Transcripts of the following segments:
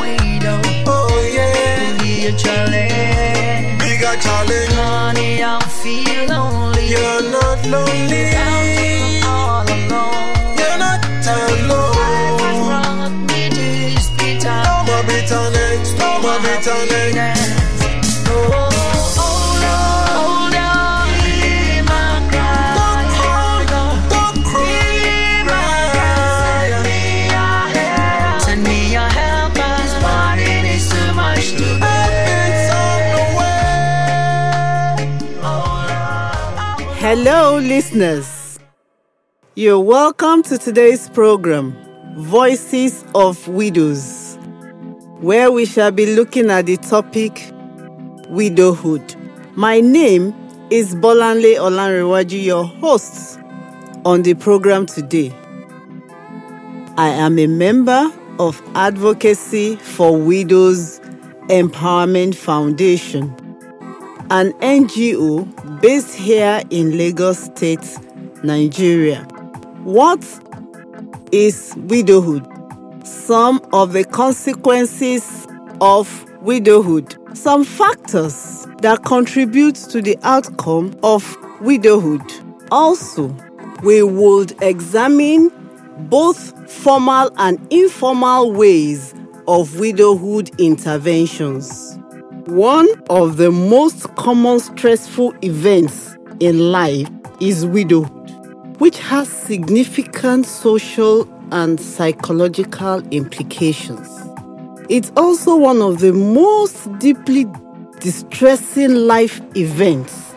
widow. Oh yeah. Be a challenge. Bigger challenge. Honey, I feel Hello, listeners. You're welcome to today's program, Voices of Widows, where we shall be looking at the topic widowhood. My name is Bolanle Olanrewaju, your host on the program today. I am a member of Advocacy for Widows Empowerment Foundation an NGO based here in Lagos State, Nigeria. What is widowhood? Some of the consequences of widowhood. Some factors that contribute to the outcome of widowhood. Also, we would examine both formal and informal ways of widowhood interventions. One of the most common stressful events in life is widowhood, which has significant social and psychological implications. It's also one of the most deeply distressing life events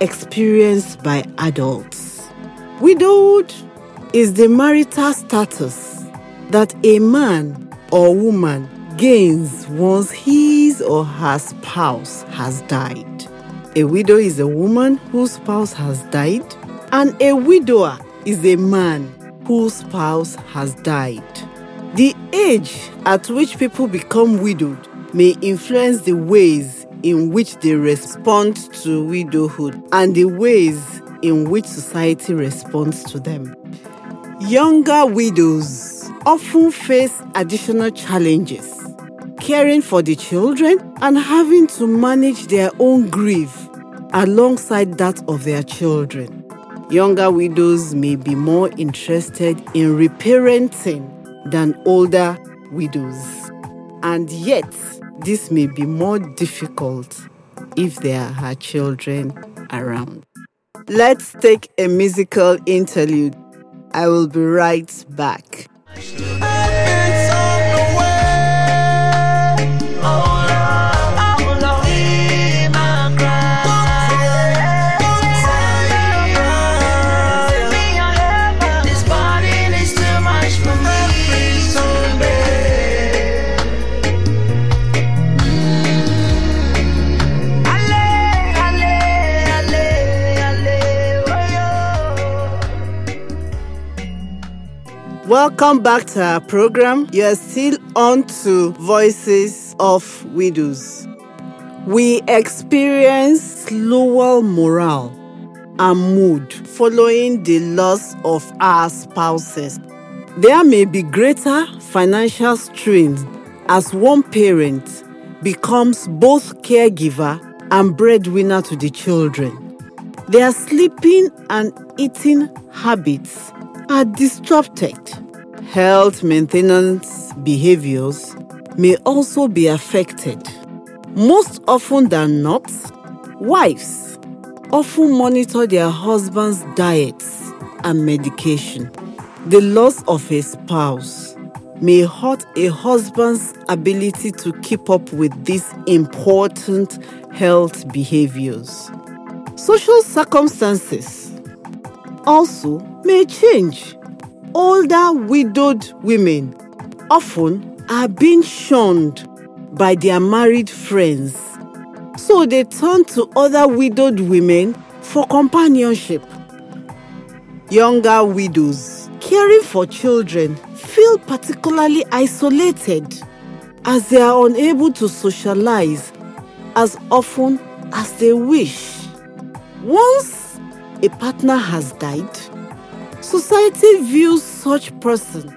experienced by adults. Widowhood is the marital status that a man or woman gains once his or her spouse has died. A widow is a woman whose spouse has died, and a widower is a man whose spouse has died. The age at which people become widowed may influence the ways in which they respond to widowhood and the ways in which society responds to them. Younger widows often face additional challenges caring for the children and having to manage their own grief alongside that of their children. Younger widows may be more interested in reparenting than older widows. And yet, this may be more difficult if there are children around. Let's take a musical interlude. I will be right back. Welcome back to our program. You are still on to Voices of Widows. We experience lower morale and mood following the loss of our spouses. There may be greater financial strain as one parent becomes both caregiver and breadwinner to the children. Their sleeping and eating habits are disrupted. Health maintenance behaviors may also be affected. Most often than not, wives often monitor their husband's diets and medication. The loss of a spouse may hurt a husband's ability to keep up with these important health behaviors. Social circumstances also may change. Older widowed women often are being shunned by their married friends, so they turn to other widowed women for companionship. Younger widows caring for children feel particularly isolated as they are unable to socialize as often as they wish. Once a partner has died, Society views such person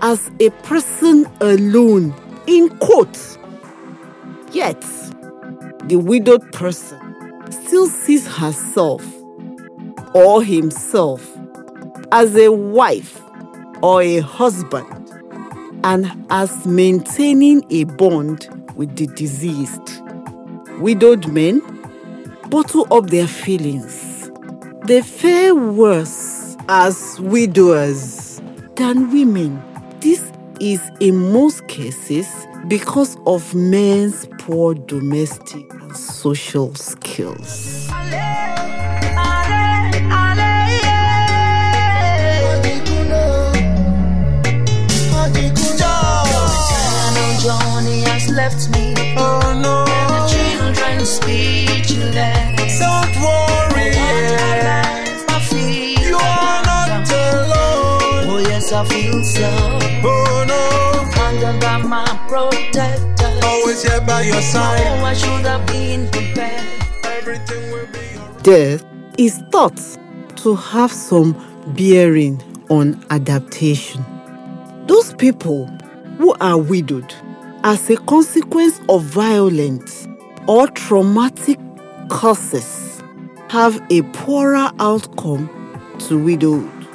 as a person alone, in quotes. Yet, the widowed person still sees herself or himself as a wife or a husband and as maintaining a bond with the deceased. Widowed men bottle up their feelings. They fare worse as widowers than women. This is in most cases because of men's poor domestic and social skills. By your side. Oh, I should have been prepared. Everything will be alright. Death is thought to have some bearing on adaptation. Those people who are widowed as a consequence of violent or traumatic causes have a poorer outcome to widowhood.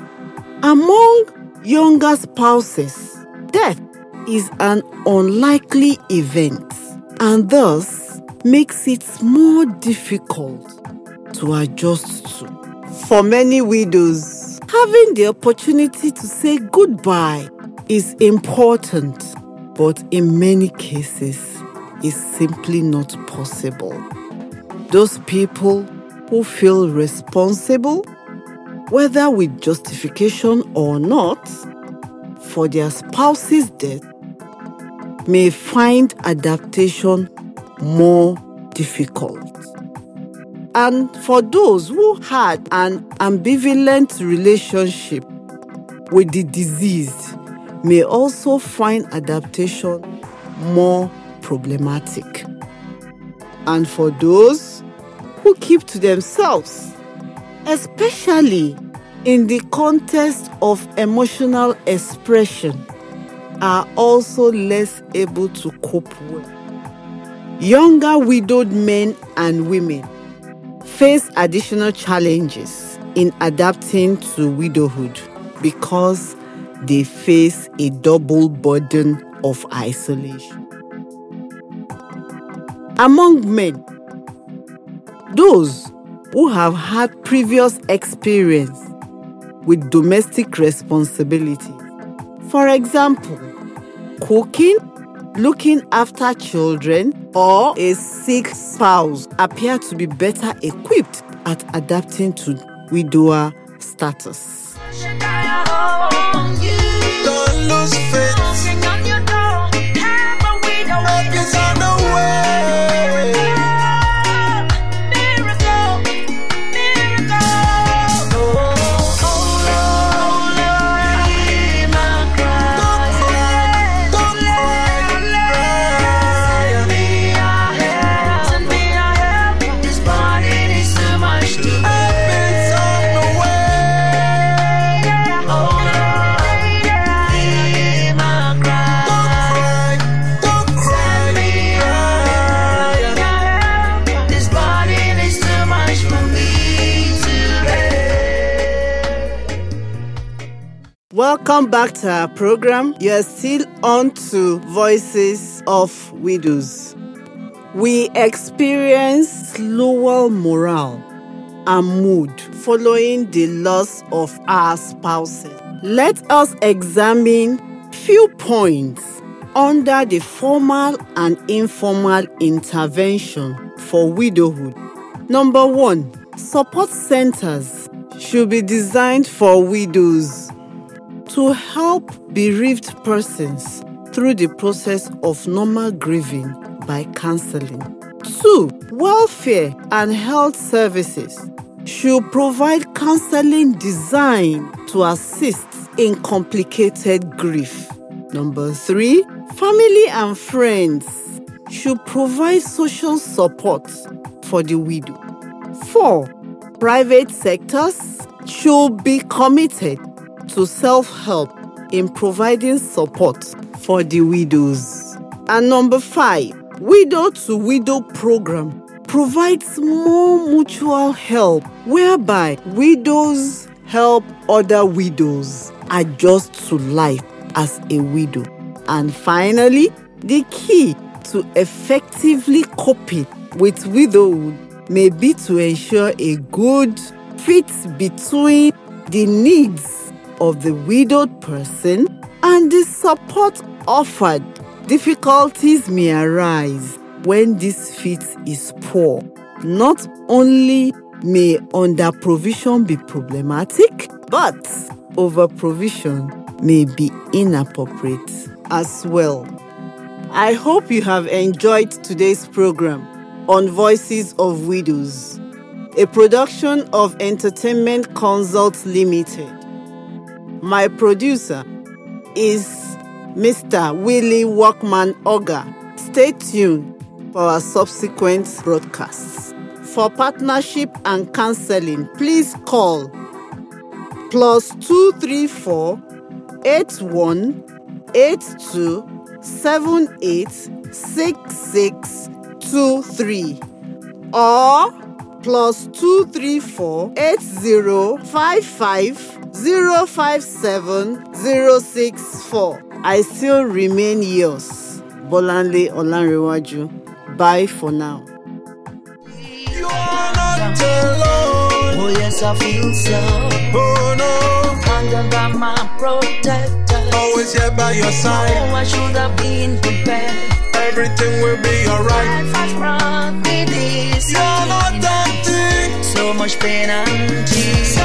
Among younger spouses, death is an unlikely event and thus makes it more difficult to adjust to. For many widows, having the opportunity to say goodbye is important, but in many cases, is simply not possible. Those people who feel responsible, whether with justification or not, for their spouse's death may find adaptation more difficult. And for those who had an ambivalent relationship with the disease, may also find adaptation more problematic. And for those who keep to themselves, especially in the context of emotional expression, are also less able to cope well. Younger widowed men and women face additional challenges in adapting to widowhood because they face a double burden of isolation. Among men, those who have had previous experience with domestic responsibility, for example, cooking, looking after children, or a sick spouse, appear to be better equipped at adapting to widower status. Welcome back to our program. You are still on to Voices of Widows. We experience lower morale and mood following the loss of our spouses. Let us examine few points under the formal and informal intervention for widowhood. Number 1, support centers should be designed for widows to help bereaved persons through the process of normal grieving by counseling. Two, welfare and health services should provide counseling designed to assist in complicated grief. Number three, family and friends should provide social support for the widow. Four, private sectors, should be committed to self help in providing support for the widows. And number five, widow to widow program provides more mutual help whereby widows help other widows adjust to life as a widow. And finally, the key to effectively coping with widowhood may be to ensure a good fit between the needs of the widowed person and the support offered. Difficulties may arise when this fit is poor. Not only may under provision be problematic, but over provision may be inappropriate as well. I hope you have enjoyed today's program on Voices of Widows, a production of Entertainment Consult Limited. My producer is Mr. Willie Walkman Oga. Stay tuned for our subsequent broadcasts. For partnership and counseling, please call plus 234 81 82 78 6623 or plus 234 80 55 057 064. I still remain yours, Bolanle Olanrewaju. Bye for now. You are not alone. Oh yes, I feel so. Oh no, Under by my protector. always here by your side. Oh, I should have been prepared. Everything will be alright. Life has brought me this. You're not empty. So much pain and tears.